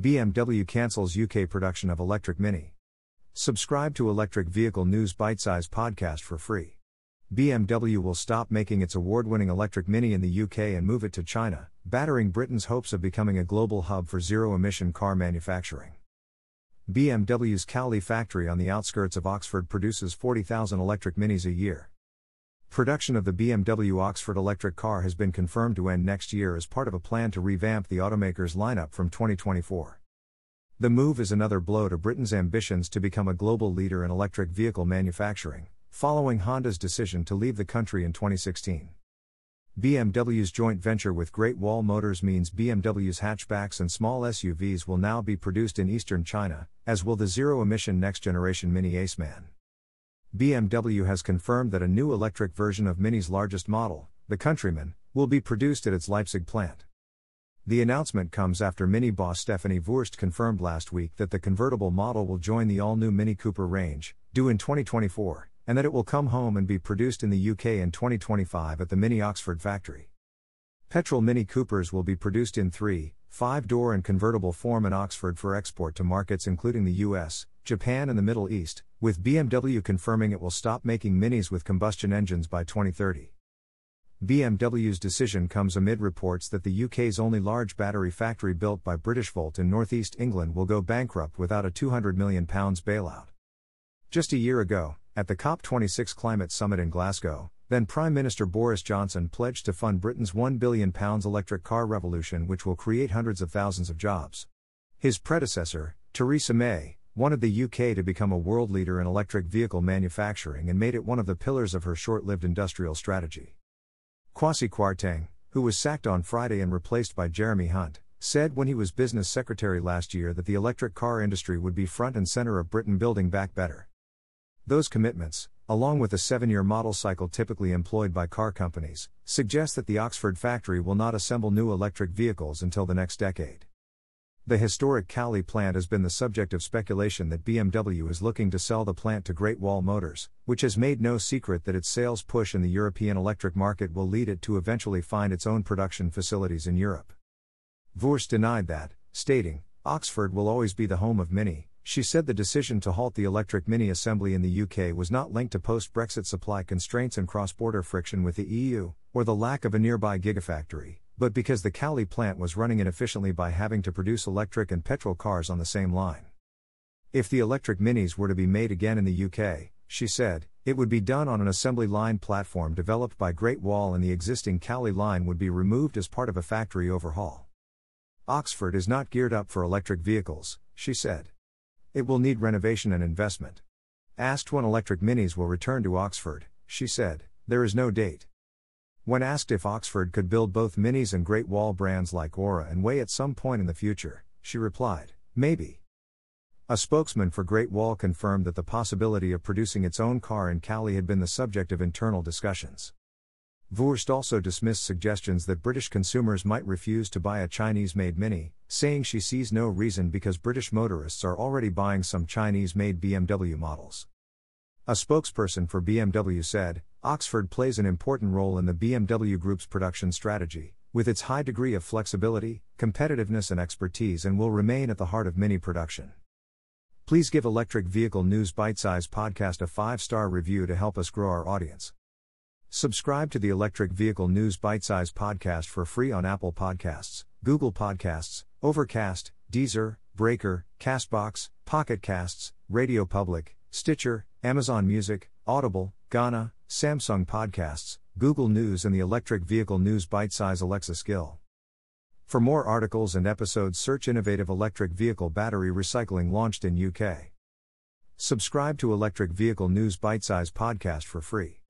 BMW cancels UK production of electric Mini. Subscribe to Electric Vehicle News Bitesize podcast for free. BMW will stop making its award winning electric Mini in the UK and move it to China, battering Britain's hopes of becoming a global hub for zero emission car manufacturing. BMW's Cowley factory on the outskirts of Oxford produces 40,000 electric Minis a year. Production of the BMW Oxford electric car has been confirmed to end next year as part of a plan to revamp the automaker's lineup from 2024. The move is another blow to Britain's ambitions to become a global leader in electric vehicle manufacturing, following Honda's decision to leave the country in 2016. BMW's joint venture with Great Wall Motors means BMW's hatchbacks and small SUVs will now be produced in eastern China, as will the zero emission next generation Mini Aceman. BMW has confirmed that a new electric version of Mini's largest model, the Countryman, will be produced at its Leipzig plant. The announcement comes after Mini boss Stephanie Wurst confirmed last week that the convertible model will join the all new Mini Cooper range, due in 2024, and that it will come home and be produced in the UK in 2025 at the Mini Oxford factory. Petrol Mini Coopers will be produced in 3, 5 door and convertible form in Oxford for export to markets including the US, Japan, and the Middle East, with BMW confirming it will stop making minis with combustion engines by 2030. BMW's decision comes amid reports that the UK's only large battery factory built by Britishvolt in northeast England will go bankrupt without a £200 million bailout. Just a year ago, at the COP26 climate summit in Glasgow, then Prime Minister Boris Johnson pledged to fund Britain's £1 billion electric car revolution, which will create hundreds of thousands of jobs. His predecessor, Theresa May, wanted the UK to become a world leader in electric vehicle manufacturing and made it one of the pillars of her short lived industrial strategy. Kwasi Kwarteng, who was sacked on Friday and replaced by Jeremy Hunt, said when he was business secretary last year that the electric car industry would be front and center of Britain building back better. Those commitments, along with the seven year model cycle typically employed by car companies, suggest that the Oxford factory will not assemble new electric vehicles until the next decade. The historic Cowley plant has been the subject of speculation that BMW is looking to sell the plant to Great Wall Motors, which has made no secret that its sales push in the European electric market will lead it to eventually find its own production facilities in Europe. Wurst denied that, stating, Oxford will always be the home of Mini. She said the decision to halt the electric Mini assembly in the UK was not linked to post Brexit supply constraints and cross border friction with the EU, or the lack of a nearby gigafactory, but because the Cowley plant was running inefficiently by having to produce electric and petrol cars on the same line. If the electric minis were to be made again in the UK, she said, it would be done on an assembly line platform developed by Great Wall and the existing Cowley line would be removed as part of a factory overhaul. Oxford is not geared up for electric vehicles, she said. It will need renovation and investment. Asked when electric minis will return to Oxford, she said, there is no date. When asked if Oxford could build both Minis and Great Wall brands like Ora and Wey at some point in the future, she replied, maybe. A spokesman for Great Wall confirmed that the possibility of producing its own car in Cowley had been the subject of internal discussions. Wurst also dismissed suggestions that British consumers might refuse to buy a Chinese made Mini, saying she sees no reason because British motorists are already buying some Chinese made BMW models. A spokesperson for BMW said, Oxford plays an important role in the BMW Group's production strategy, with its high degree of flexibility, competitiveness, and expertise, and will remain at the heart of Mini production. Please give Electric Vehicle News Bitesize Podcast a five star review to help us grow our audience. Subscribe to the Electric Vehicle News Bitesize Podcast for free on Apple Podcasts, Google Podcasts, Overcast, Deezer, Breaker, Castbox, Pocket Casts, Radio Public, Stitcher, Amazon Music, Audible, Gaana, Samsung Podcasts, Google News, and the Electric Vehicle News Bitesize Alexa skill. For more articles and episodes, search Innovative Electric Vehicle Battery Recycling launched in UK. Subscribe to Electric Vehicle News Bitesize Podcast for free.